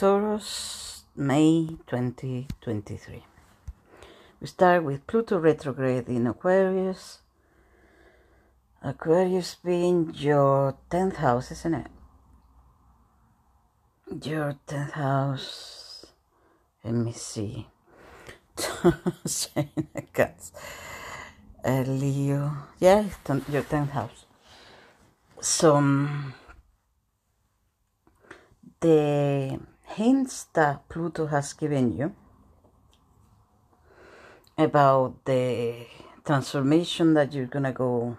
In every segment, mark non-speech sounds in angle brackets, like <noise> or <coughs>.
Taurus, May 2023. We start with Pluto retrograde in Aquarius. Aquarius being your 10th house, isn't it? Your 10th house. Let me see. <laughs> Cats. Uh, Leo. Yeah, your 10th house. So, um, the hints that Pluto has given you about the transformation that you're gonna go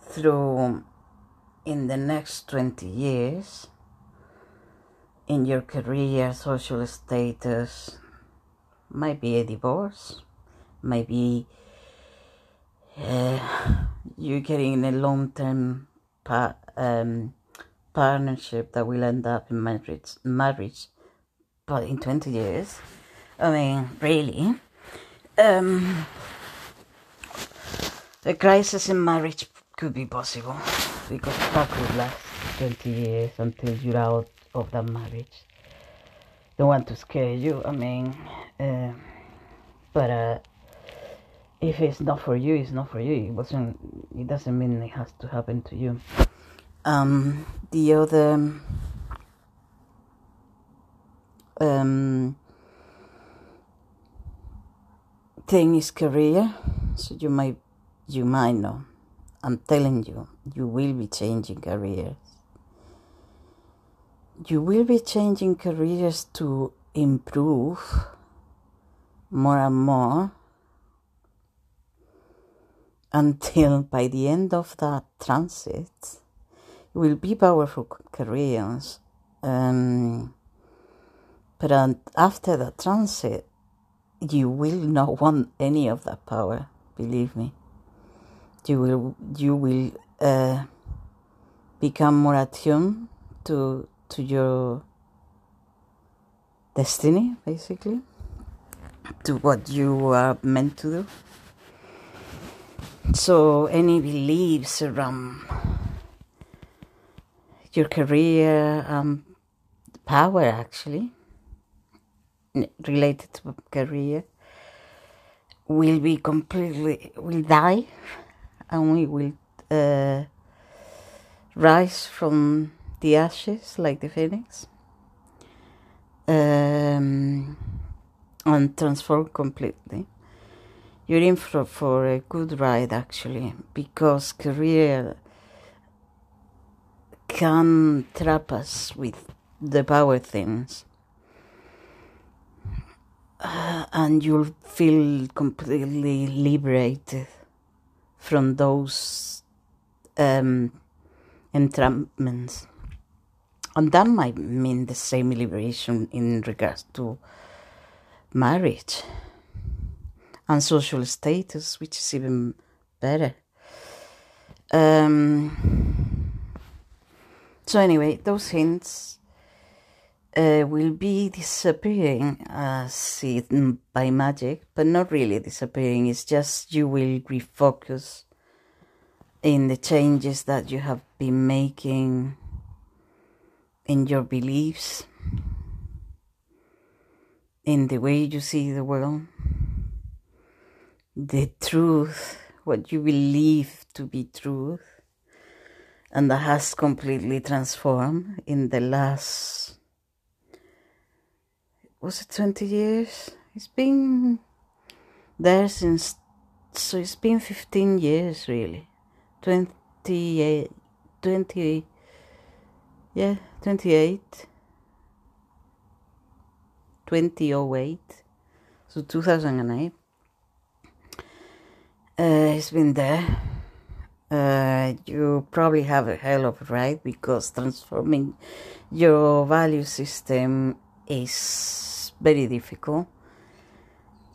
through in the next 20 years in your career, social status, might be a divorce, might be uh, you getting a long term um, partnership that will end up in marriage, marriage, but in 20 years. I mean, really. Um, a crisis in marriage could be possible because that could last 20 years until you're out of that marriage. Don't want to scare you, I mean, uh, but uh, if it's not for you, it's not for you. It wasn't. It doesn't mean it has to happen to you. Um, the other um, thing is career. So you might you might know. I'm telling you, you will be changing careers. You will be changing careers to improve more and more until by the end of that transit will be powerful careers. Um, but after the transit, you will not want any of that power. Believe me. You will you will uh, become more attuned to to your destiny, basically, to what you are meant to do. So any beliefs around your career um, power actually related to career will be completely will die and we will uh, rise from the ashes like the phoenix um, and transform completely. You're in for, for a good ride actually because career can trap us with the power things. Uh, and you'll feel completely liberated from those um, entrapments. And that might mean the same liberation in regards to marriage and social status, which is even better. Um, so anyway, those hints uh, will be disappearing as if by magic, but not really disappearing. It's just you will refocus in the changes that you have been making in your beliefs, in the way you see the world, the truth, what you believe to be truth and that has completely transformed in the last was it 20 years? It's been there since so it's been 15 years really. 28 20 yeah 28 2008 so 2008 uh, it's been there uh, you probably have a hell of a ride because transforming your value system is very difficult.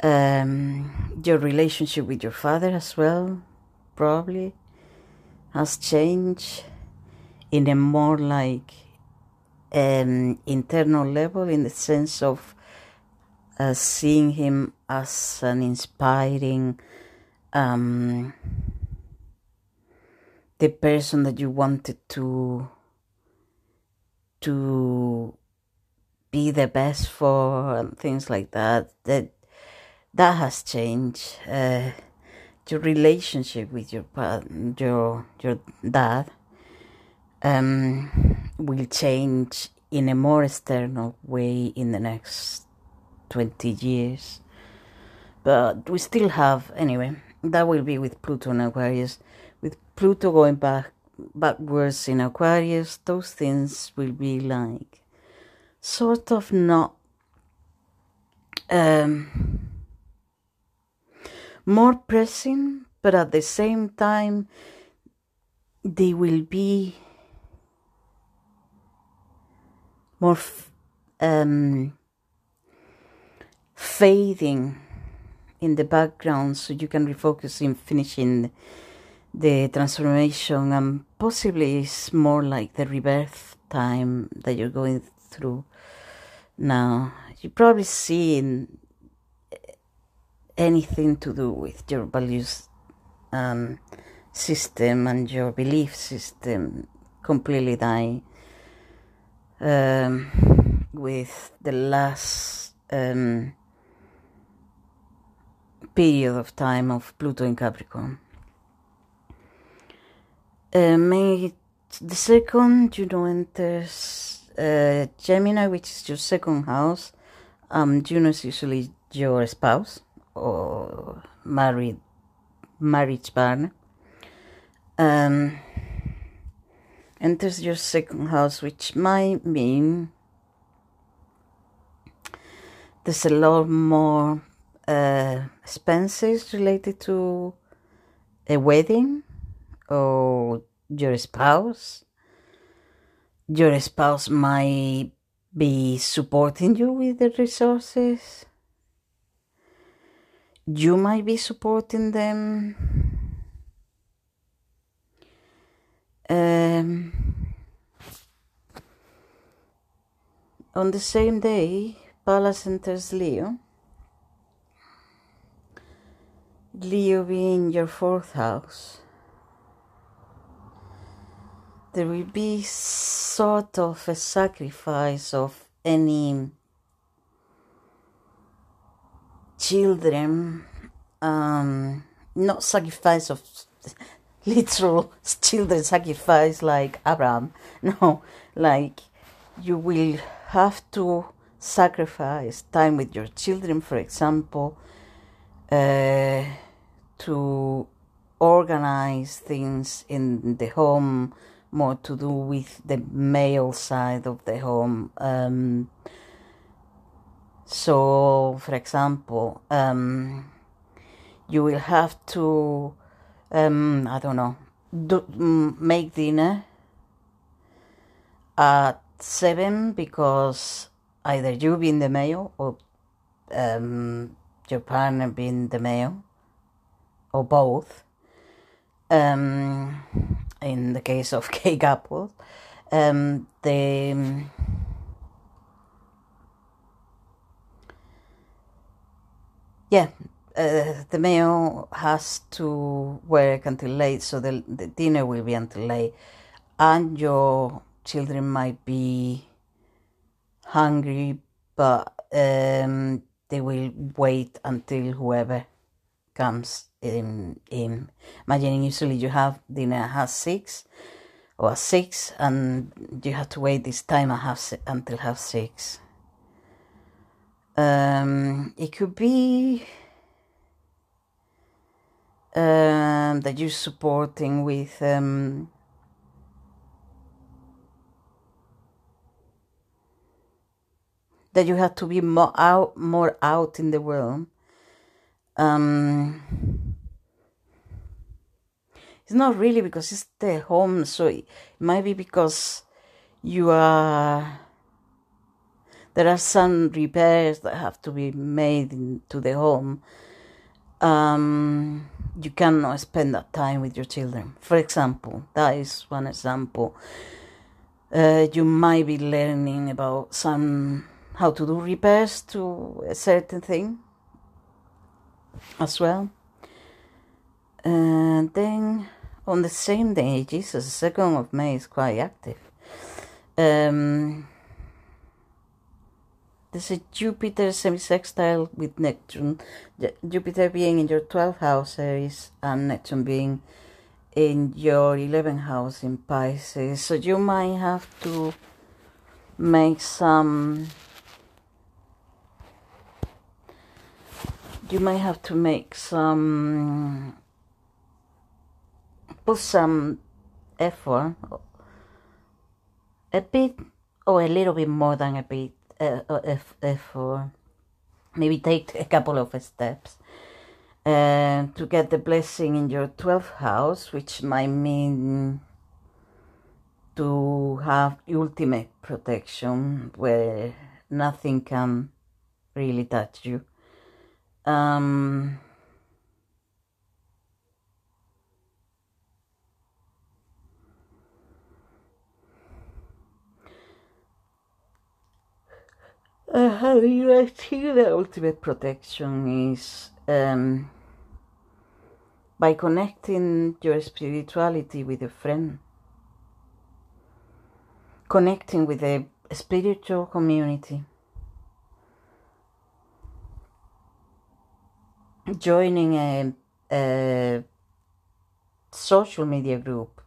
Um, your relationship with your father as well probably has changed in a more like um, internal level in the sense of uh, seeing him as an inspiring um, the person that you wanted to to be the best for and things like that that that has changed uh, your relationship with your your your dad um, will change in a more external way in the next 20 years. But we still have anyway that will be with pluto and aquarius pluto going back backwards in aquarius those things will be like sort of not um, more pressing but at the same time they will be more um, fading in the background so you can refocus in finishing the transformation and possibly it's more like the rebirth time that you're going through now you probably seeing anything to do with your values um, system and your belief system completely dying um, with the last um, period of time of Pluto in Capricorn. Uh, May the second, Juno, enters uh, Gemini, which is your second house. Um, Juno is usually your spouse or married marriage partner. Um, enters your second house, which might mean there's a lot more uh, expenses related to a wedding or your spouse. Your spouse might be supporting you with the resources. You might be supporting them um, on the same day, Pallas enters Leo. Leo being your fourth house, there will be sort of a sacrifice of any children, um, not sacrifice of <laughs> literal children sacrifice like Abraham. <laughs> No, like you will have to sacrifice time with your children, for example, uh, to organize things in the home, more to do with the male side of the home. Um, so, for example, um, you will have to um, I don't know, do, make dinner at seven because either you being the male or um, your partner being the male or both. Um, in the case of <laughs> gay couples, um, the yeah uh, the male has to work until late, so the, the dinner will be until late, and your children might be hungry, but um, they will wait until whoever comes in. in. Imagining usually you have dinner at six or six, and you have to wait this time at half, until half six. Um, it could be um, that you're supporting with um, that you have to be more out more out in the world um, it's not really because it's the home so it might be because you are there are some repairs that have to be made into the home um, you cannot spend that time with your children. For example, that is one example. Uh, you might be learning about some how to do repairs to a certain thing as well. And then on the same day, Jesus, the second of May is quite active. Um, there's a Jupiter semi-sextile with Neptune. Jupiter being in your 12th house Aries and Neptune being in your 11th house in Pisces. So you might have to make some you may have to make some put some effort a bit or a little bit more than a bit uh, effort. Maybe take a couple of steps uh, to get the blessing in your 12th house which might mean to have ultimate protection where nothing can really touch you um, uh, how do you achieve the ultimate protection is um, by connecting your spirituality with a friend, connecting with a spiritual community. Joining a, a social media group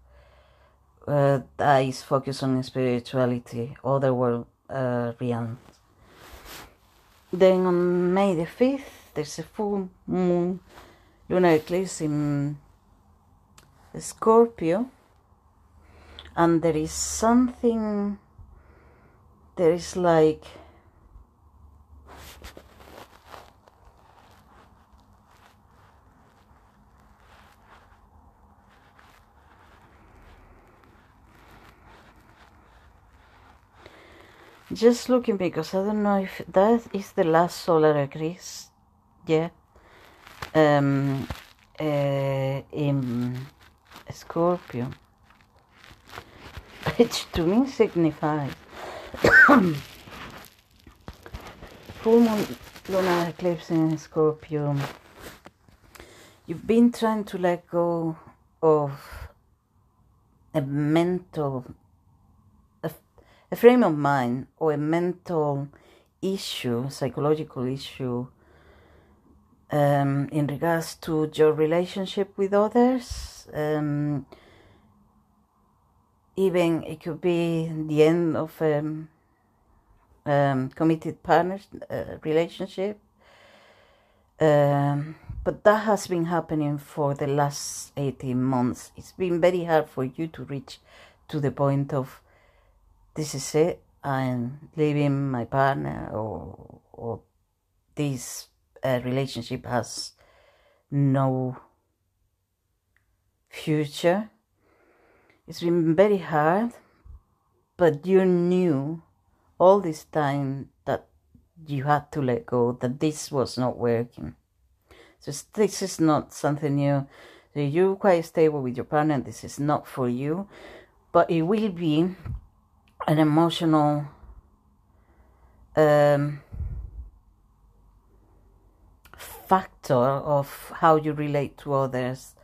uh, that is focused on spirituality, other world uh, realms. Then on May the 5th, there's a full moon lunar eclipse in Scorpio, and there is something, there is like just looking because I don't know if that is the last solar eclipse. Yeah. Um, uh, in Scorpio. <laughs> Which to me signifies <coughs> full moon lunar eclipse in Scorpio. You've been trying to let go of a mental a frame of mind or a mental issue, psychological issue, um, in regards to your relationship with others. Um, even it could be the end of a um, um, committed partner uh, relationship. Um, but that has been happening for the last 18 months. It's been very hard for you to reach to the point of this is it. I'm leaving my partner, or or this uh, relationship has no future. It's been very hard, but you knew all this time that you had to let go, that this was not working. So this is not something new. So you're quite stable with your partner. This is not for you, but it will be an emotional um, factor of how you relate to others.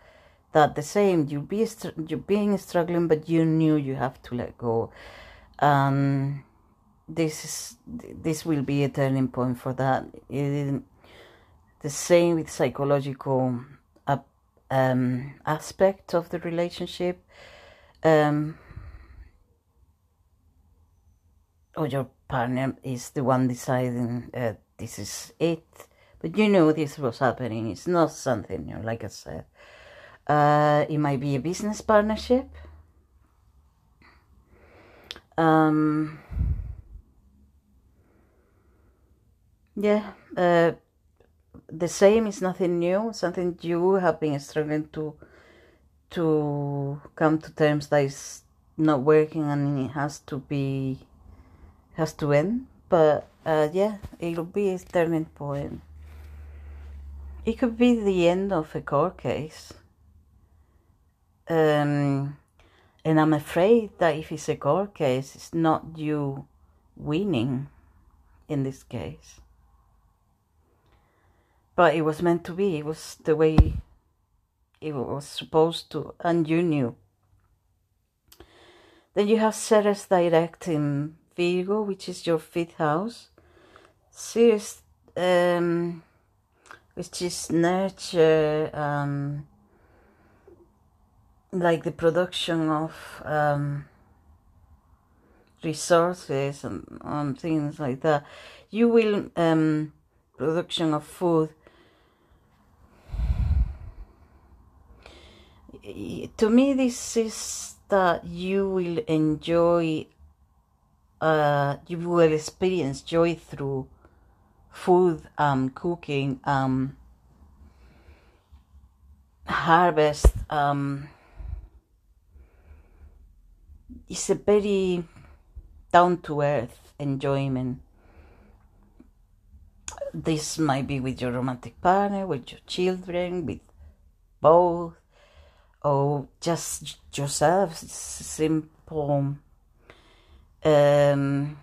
That the same you be you being struggling but you knew you have to let go. Um this is this will be a turning point for that. It, the same with psychological uh, um, aspect of the relationship. Um, or your partner is the one deciding uh, this is it. But you know this was happening. It's not something new, like I said. Uh, it might be a business partnership. Um, yeah, uh, the same is nothing new. Something you have been struggling to to come to terms that is not working and it has to be has to end. But uh, yeah, it'll be a turning point. It could be the end of a court case. Um, and I'm afraid that if it's a court case, it's not you winning in this case. But it was meant to be. It was the way it was supposed to, and you knew. Then you have Ceres directing Virgo, which is your fifth house. Ceres, um, which is nurture, um, like the production of um, resources and, and things like that. You will um, production of food. To me, this is that you will enjoy. Uh, you will experience joy through food, um, cooking, um, harvest. Um, it's a very down to earth enjoyment. This might be with your romantic partner, with your children, with both, or just yourself. Simple um,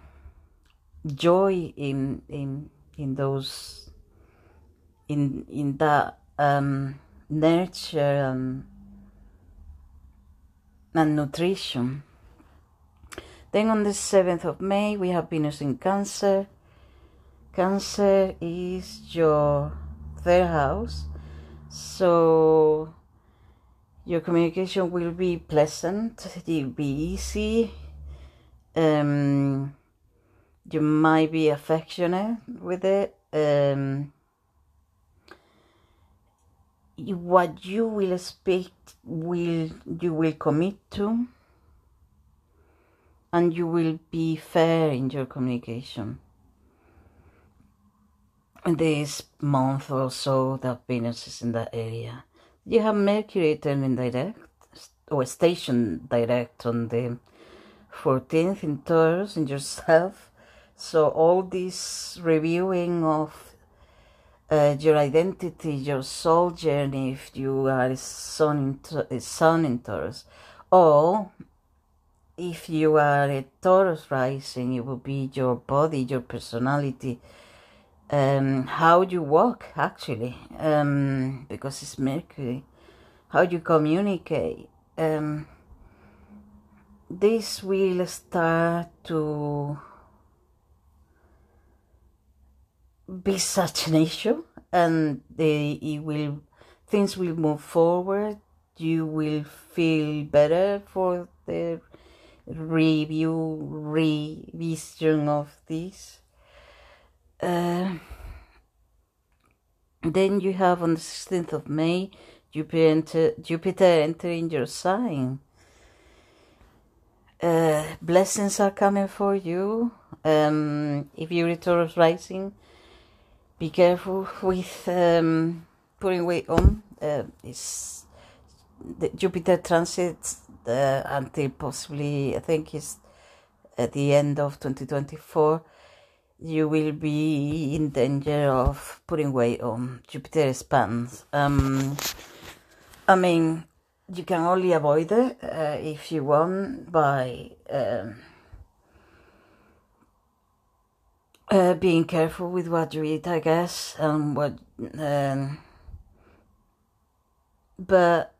joy in in in those in in that um, nurture and, and nutrition. Then on the 7th of May, we have Venus in Cancer. Cancer is your third house. So your communication will be pleasant, it will be easy. Um, you might be affectionate with it. Um, what you will speak will you will commit to and you will be fair in your communication. This month or so that Venus is in that area. You have Mercury turning direct or station direct on the 14th in Taurus in yourself. So all this reviewing of uh, your identity, your soul journey, if you are a sun in, in Taurus, or if you are a Taurus rising, it will be your body, your personality, um, how you walk actually, um, because it's Mercury, how you communicate. Um, this will start to be such an issue, and they, it will things will move forward. You will feel better for the review, revision of this. Uh, then you have on the 16th of May, Jupiter, Jupiter entering your sign. Uh, blessings are coming for you. Um, if you're a Taurus rising, be careful with um, putting weight on. Uh, it's the Jupiter transits uh, until possibly I think it's at the end of 2024 you will be in danger of putting weight on Jupiter expands. Um, I mean, you can only avoid it uh, if you want by um, uh, being careful with what you eat, I guess, and what. Um, but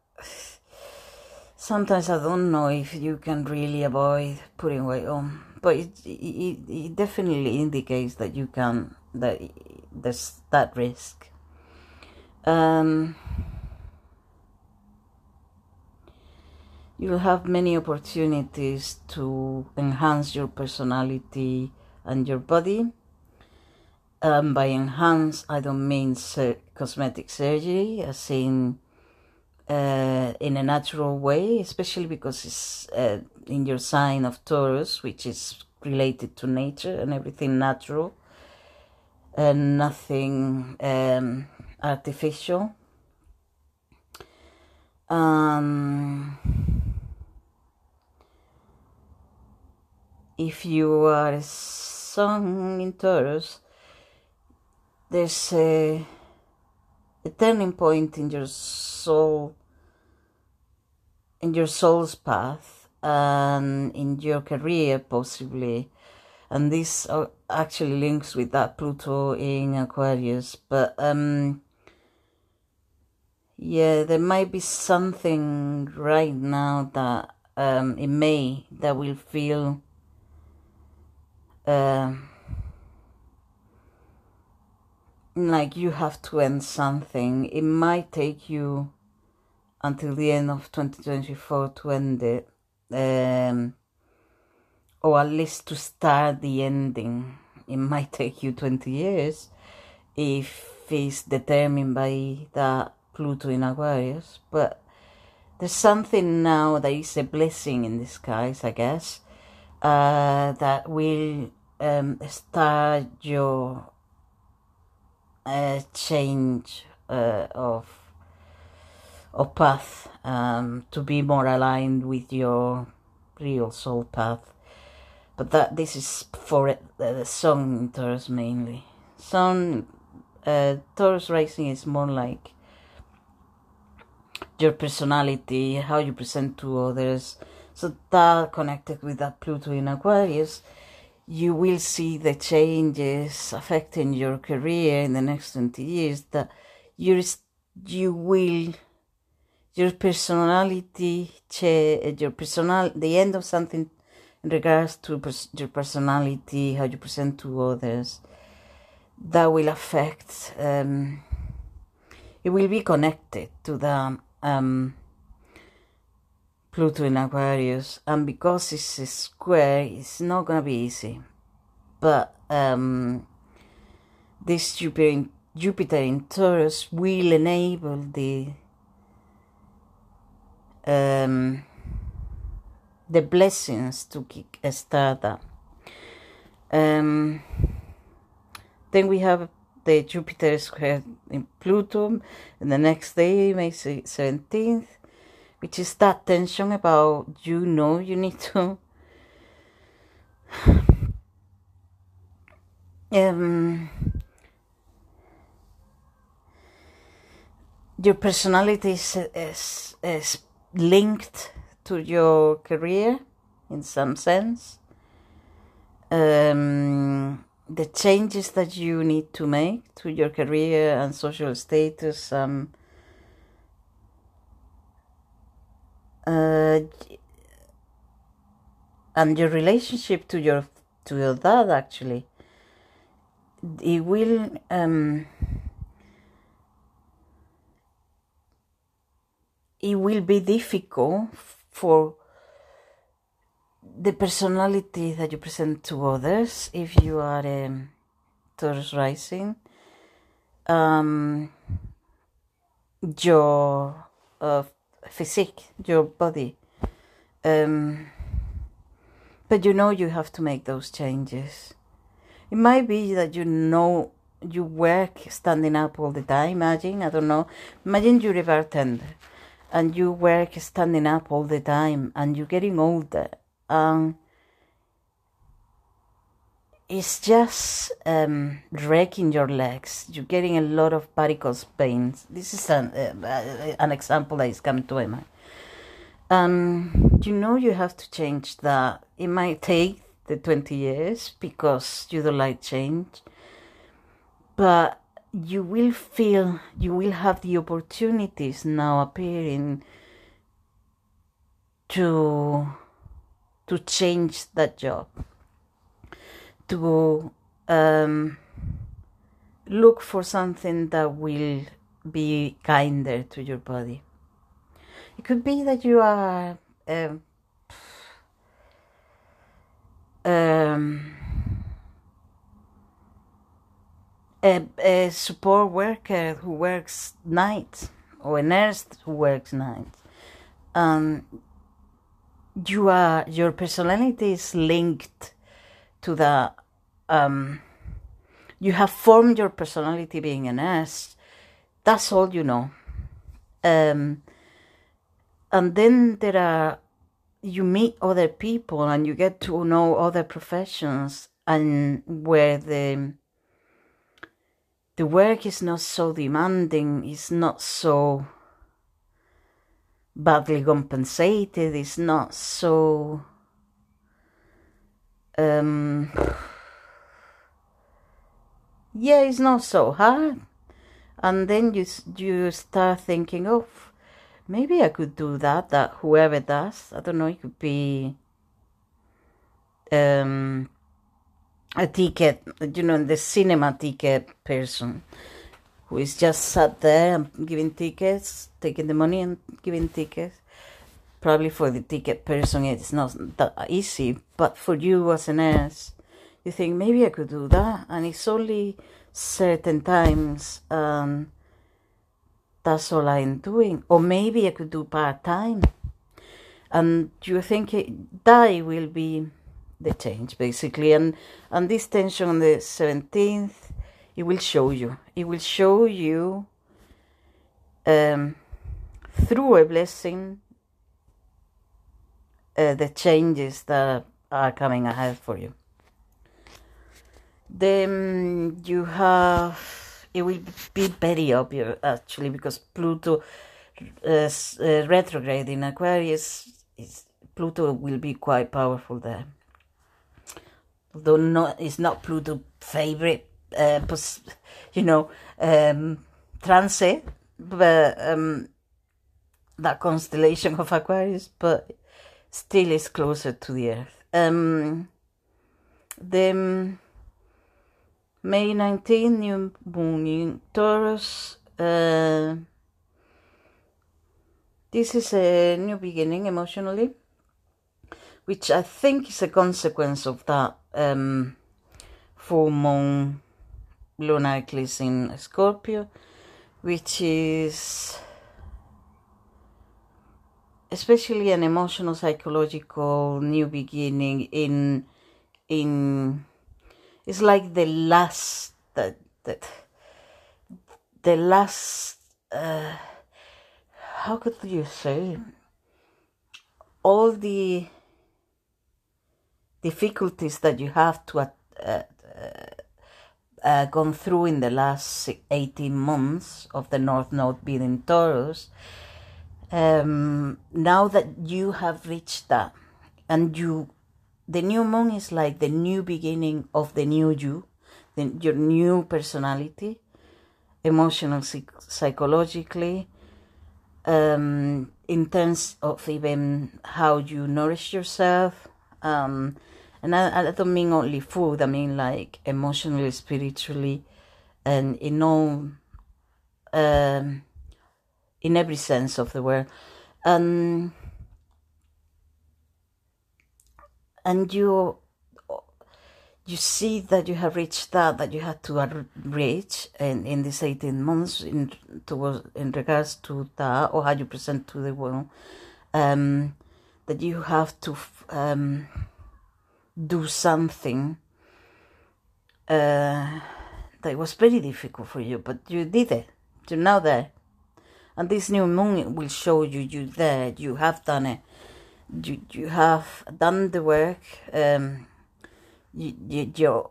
sometimes I don't know if you can really avoid putting weight on, but it, it, it definitely indicates that you can, that there's that risk. Um, you'll have many opportunities to enhance your personality and your body. Um, by enhance, I don't mean sur- cosmetic surgery, as in uh, in a natural way, especially because it's uh, in your sign of Taurus, which is related to nature and everything natural and nothing um, artificial. Um, if you are a sun in Taurus, there's a, a turning point in your soul in your soul's path and in your career possibly. And this uh, actually links with that pluto in aquarius. But um yeah there might be something right now that um in may that will feel uh, like you have to end something. It might take you until the end of 2024 to end it, um, or at least to start the ending. It might <laughs> take you 20 years if it's determined by that Pluto in Aquarius, but there's something now that is a blessing in disguise, I guess, uh, that will um, start your uh, change uh, of of path um, to be more aligned with your real soul path. But that this is for uh, the in Taurus mainly. Sun uh, Taurus rising is more like your personality, how you present to others. So that connected with that Pluto in Aquarius, you will see the changes affecting your career in the next 20 years that you you will your personality your personal the end of something in regards to your personality how you present to others that will affect um, it will be connected to the um, Pluto in Aquarius, and because it's a square, it's not gonna be easy. But um, this Jupiter in, Jupiter in Taurus will enable the um, the blessings to kick a start up. Um, then we have the Jupiter square in Pluto, and the next day, May 17th, which is that tension about you know you need to <sighs> um, your personality is, is, is linked to your career in some sense. Um, the changes that you need to make to your career and social status um, uh, and your relationship to your to your dad actually. It will um, it will be difficult for the personality that you present to others if you are a um, Taurus rising. Um, your uh, physique, your body. Um, but you know you have to make those changes. It might be that you know you work standing up all the time. Imagine, I don't know. Imagine you're a bartender and you work standing up all the time and you're getting older. And it's just um, wrecking your legs. You're getting a lot of varicose pains. This is an, uh, an example that is coming to my mind. Um, you know you have to change that. It might take the 20 years because you don't like change. But you will feel, you will have the opportunities now appearing to to change that job to um, look for something that will be kinder to your body. It could be that you are um, um, a, a, support worker who works nights or a nurse who works nights. Um, you are your personality is linked to the um, you have formed your personality being an ass. That's all you know. Um, and then there are you meet other people and you get to know other professions and where the the work is not so demanding, it's not so badly compensated, it's not so um yeah, it's not so hard. And then you you start thinking, oh, maybe I could do that. That whoever does, I don't know, it could be um, a ticket, you know, the cinema ticket person who is just sat there and giving tickets, taking the money and giving tickets. Probably for the ticket person, it's not that easy, but for you as an nurse, you think maybe I could do that, and it's only certain times. Um, that's all I'm doing, or maybe I could do part time. And you think it, that will be the change basically, and and this tension on the seventeenth, it will show you. It will show you um, through a blessing uh, the changes that are coming ahead for you. Then you have, it will be very obvious actually because Pluto uh, uh, retrograde in Aquarius, is, Pluto will be quite powerful there. Although not, it's not Pluto favorite, uh, you know, um, transit, but um, that constellation of Aquarius, but still is closer to the Earth. Um, the May 19, new moon in Taurus. Uh, this is a new beginning emotionally, which I think is a consequence of that um, full moon lunar eclipse in Scorpio, which is especially an emotional psychological new beginning in in it's like the last that that the last uh, how could you say? All the difficulties that you have to uh, uh, uh, gone through in the last 18 months of the North Node being in Taurus um, now that you have reached that and you the new moon is like the new beginning of the new you the, your new personality emotional psychologically um, in terms of even how you nourish yourself um, and I, I, don't mean only food i mean like emotionally spiritually and in all um, in every sense of the word. Um, and you you see that you have reached that that you had to reach in, in these 18 months in towards in regards to that or how you present to the world um, that you have to um, do something uh, that was very difficult for you but you did it. You're now there. And this new moon will show you you there. You have done it you you have done the work um you, you your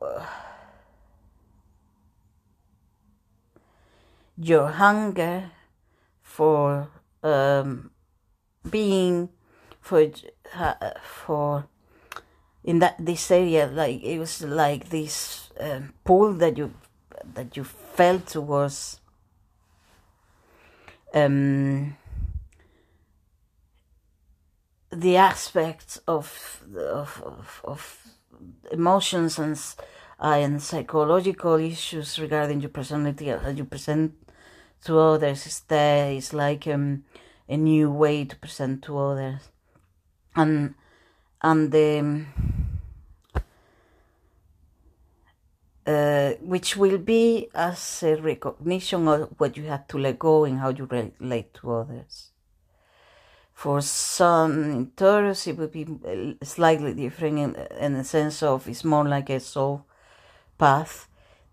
your hunger for um being for uh, for in that this area like it was like this um, pull that you that you felt towards um, the aspects of, of, of, of emotions and, uh, and psychological issues regarding your personality, how you present to others is there. It's like um, a new way to present to others. And, and the, um, uh, which will be as a recognition of what you have to let go and how you relate to others. For some Taurus, it would be slightly different in, in the sense of it's more like a soul path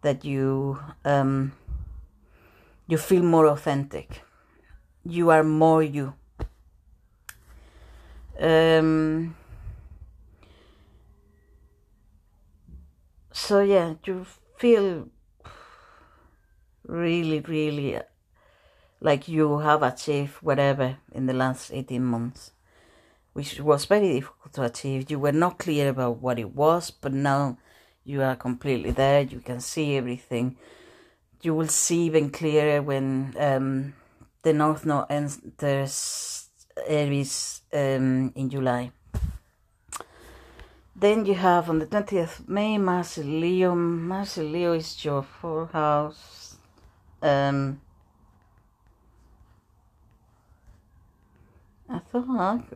that you um, you feel more authentic. You are more you. Um, so yeah you feel really really like you have achieved whatever in the last 18 months which was very difficult to achieve you were not clear about what it was but now you are completely there you can see everything you will see even clearer when um, the north node enters aries um, in july Then you have on the 20th of May, Mars Leo. Mars Leo is your fourth house. Um,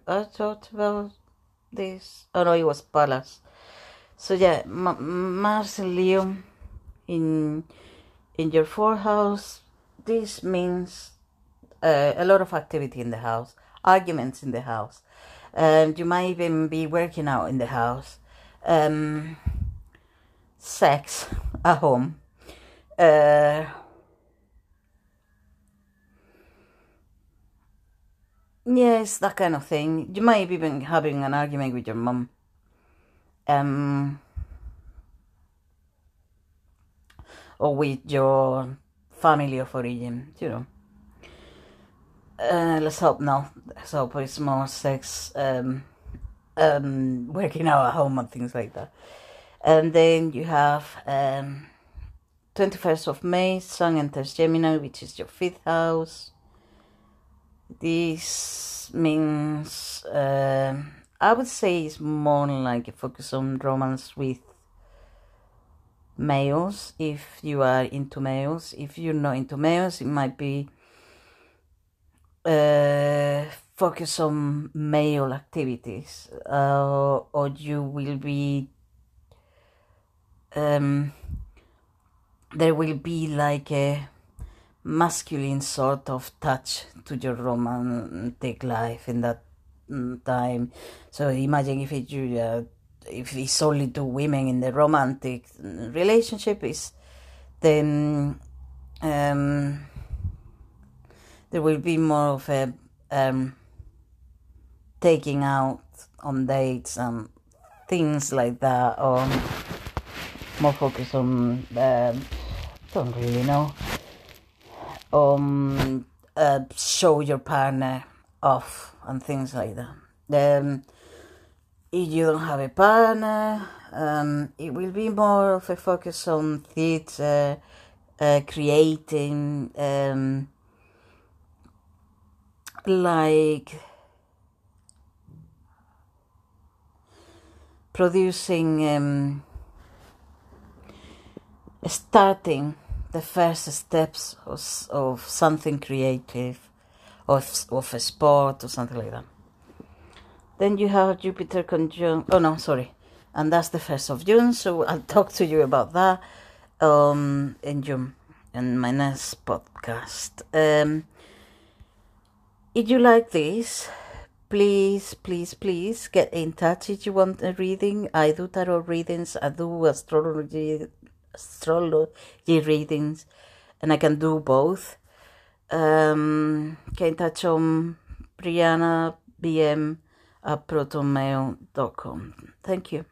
I talked about this. Oh no, it was Pallas. So yeah, M- Mars in Leo in in your fourth house. This means uh, a lot of activity in the house, arguments in the house, and you might even be working out in the house. Um, sex at home. Uh, yes, that kind of thing. You might even be having an argument with your mom. Um, or with your family of origin, you know. Uh, let's hope no. Let's hope it's more sex, um, um, working out at home and things like that. And then you have um, 21st of May, Sun enters Gemini, which is your fifth house. This means, uh, I would say it's more like a focus on romance with males, if you are into males. If you're not into males, it might be uh, focus on male activities, uh, or you will be um, there will be like a masculine sort of touch to your romantic life in that mm, time. So imagine if it, uh, if it's only two women in the romantic relationship, is then um, there will be more of a um, taking out on dates and things like that, or more focus on uh, don't really know um uh, show your partner off and things like that. Um, if you don't have a partner um, it will be more of a focus on theatre uh, creating um, like producing um, starting the first steps of, of something creative, of, of a sport or something like that. Then you have Jupiter conjunct, oh no, sorry, and that's the 1st of June, so I'll talk to you about that um, in June in my next podcast. Um, if you like this, please, please, please get in touch if you want a reading. I do tarot readings, I do astrology astrology readings, and I can do both. Um, on Briana BM at protonmail.com. Thank you.